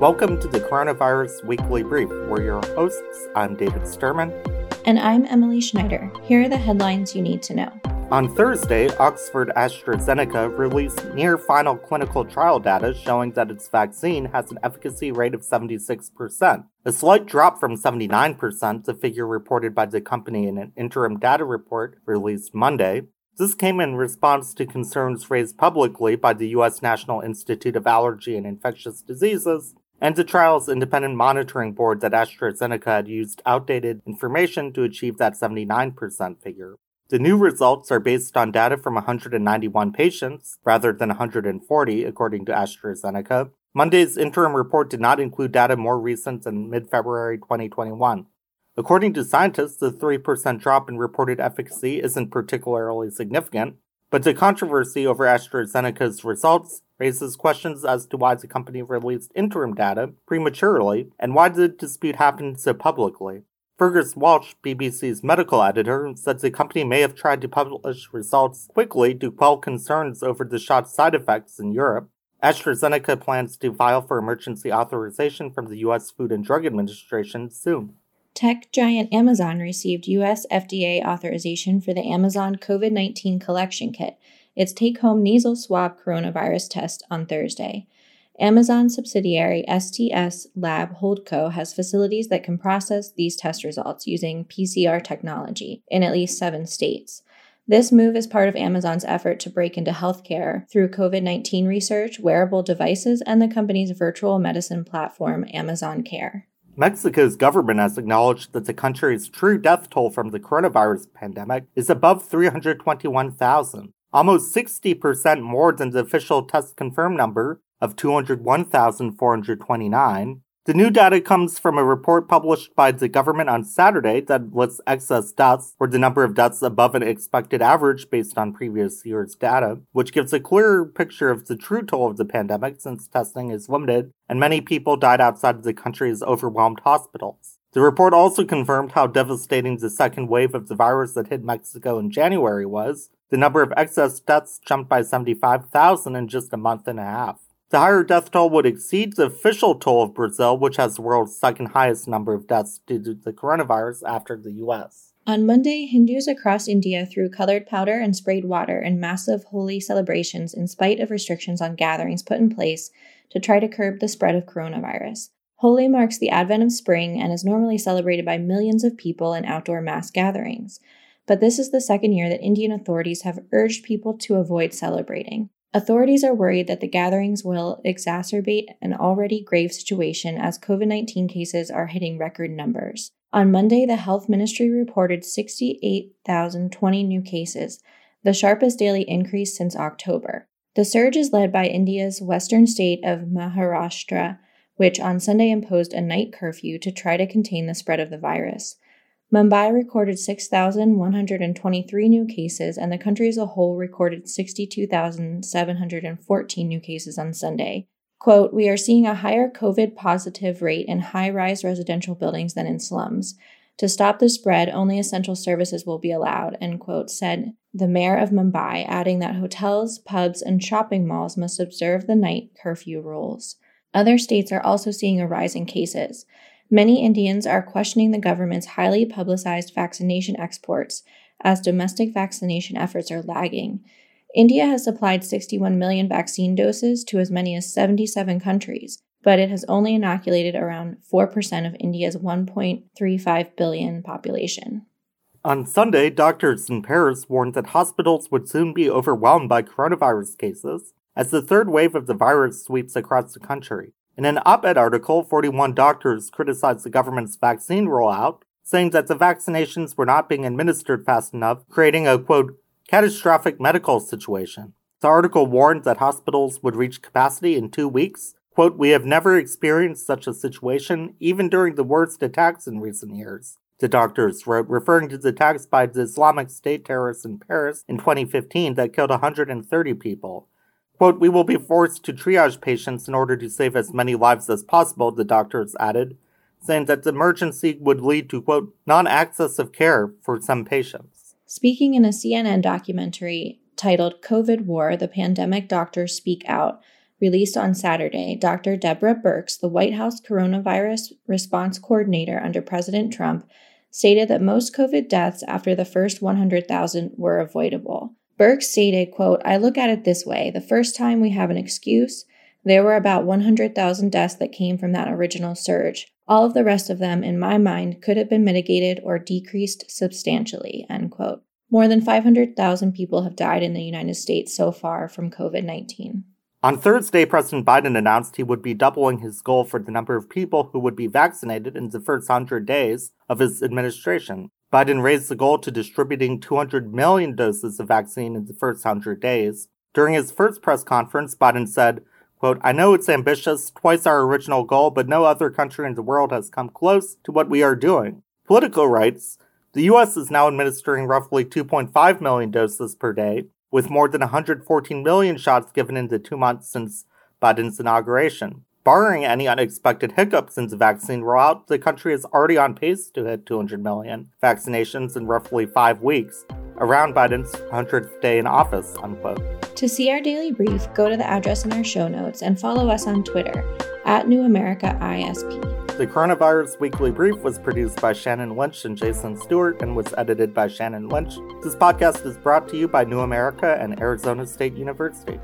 Welcome to the Coronavirus Weekly Brief. We're your hosts. I'm David Sterman. And I'm Emily Schneider. Here are the headlines you need to know. On Thursday, Oxford AstraZeneca released near final clinical trial data showing that its vaccine has an efficacy rate of 76%, a slight drop from 79%, the figure reported by the company in an interim data report released Monday. This came in response to concerns raised publicly by the U.S. National Institute of Allergy and Infectious Diseases and the trial's independent monitoring board that AstraZeneca had used outdated information to achieve that 79% figure. The new results are based on data from 191 patients, rather than 140, according to AstraZeneca. Monday's interim report did not include data more recent than mid February 2021. According to scientists, the 3% drop in reported efficacy isn't particularly significant, but the controversy over AstraZeneca's results raises questions as to why the company released interim data prematurely and why the dispute happened so publicly. Fergus Walsh, BBC's medical editor, said the company may have tried to publish results quickly to quell concerns over the shot's side effects in Europe. AstraZeneca plans to file for emergency authorization from the U.S. Food and Drug Administration soon. Tech giant Amazon received U.S. FDA authorization for the Amazon COVID 19 collection kit, its take home nasal swab coronavirus test, on Thursday. Amazon subsidiary STS Lab Holdco has facilities that can process these test results using PCR technology in at least seven states. This move is part of Amazon's effort to break into healthcare through COVID 19 research, wearable devices, and the company's virtual medicine platform, Amazon Care. Mexico's government has acknowledged that the country's true death toll from the coronavirus pandemic is above 321,000, almost 60% more than the official test confirmed number of 201,429. The new data comes from a report published by the government on Saturday that lists excess deaths, or the number of deaths above an expected average based on previous year's data, which gives a clearer picture of the true toll of the pandemic since testing is limited and many people died outside of the country's overwhelmed hospitals. The report also confirmed how devastating the second wave of the virus that hit Mexico in January was. The number of excess deaths jumped by 75,000 in just a month and a half. The higher death toll would exceed the official toll of Brazil, which has the world's second highest number of deaths due to the coronavirus after the US. On Monday, Hindus across India threw colored powder and sprayed water in massive Holi celebrations in spite of restrictions on gatherings put in place to try to curb the spread of coronavirus. Holi marks the advent of spring and is normally celebrated by millions of people in outdoor mass gatherings. But this is the second year that Indian authorities have urged people to avoid celebrating. Authorities are worried that the gatherings will exacerbate an already grave situation as COVID 19 cases are hitting record numbers. On Monday, the Health Ministry reported 68,020 new cases, the sharpest daily increase since October. The surge is led by India's western state of Maharashtra, which on Sunday imposed a night curfew to try to contain the spread of the virus. Mumbai recorded 6,123 new cases, and the country as a whole recorded 62,714 new cases on Sunday. Quote, We are seeing a higher COVID positive rate in high rise residential buildings than in slums. To stop the spread, only essential services will be allowed, end quote, said the mayor of Mumbai, adding that hotels, pubs, and shopping malls must observe the night curfew rules. Other states are also seeing a rise in cases. Many Indians are questioning the government's highly publicized vaccination exports as domestic vaccination efforts are lagging. India has supplied 61 million vaccine doses to as many as 77 countries, but it has only inoculated around 4% of India's 1.35 billion population. On Sunday, doctors in Paris warned that hospitals would soon be overwhelmed by coronavirus cases as the third wave of the virus sweeps across the country. In an op ed article, 41 doctors criticized the government's vaccine rollout, saying that the vaccinations were not being administered fast enough, creating a quote, catastrophic medical situation. The article warned that hospitals would reach capacity in two weeks. Quote, We have never experienced such a situation, even during the worst attacks in recent years. The doctors wrote, referring to the attacks by the Islamic State terrorists in Paris in 2015 that killed 130 people. Quote, we will be forced to triage patients in order to save as many lives as possible, the doctors added, saying that the emergency would lead to, quote, non access of care for some patients. Speaking in a CNN documentary titled COVID War The Pandemic Doctors Speak Out, released on Saturday, Dr. Deborah Birx, the White House coronavirus response coordinator under President Trump, stated that most COVID deaths after the first 100,000 were avoidable. Birx stated, quote, I look at it this way. The first time we have an excuse, there were about 100,000 deaths that came from that original surge. All of the rest of them, in my mind, could have been mitigated or decreased substantially, end quote. More than 500,000 people have died in the United States so far from COVID 19. On Thursday, President Biden announced he would be doubling his goal for the number of people who would be vaccinated in the first 100 days of his administration. Biden raised the goal to distributing 200 million doses of vaccine in the first 100 days. During his first press conference, Biden said, quote, I know it's ambitious, twice our original goal, but no other country in the world has come close to what we are doing. Politico writes, the U.S. is now administering roughly 2.5 million doses per day, with more than 114 million shots given in the two months since Biden's inauguration. Barring any unexpected hiccups since the vaccine rollout, the country is already on pace to hit 200 million vaccinations in roughly five weeks, around Biden's 100th day in office, unquote. To see our daily brief, go to the address in our show notes and follow us on Twitter at New America ISP. The Coronavirus Weekly Brief was produced by Shannon Lynch and Jason Stewart and was edited by Shannon Lynch. This podcast is brought to you by New America and Arizona State University.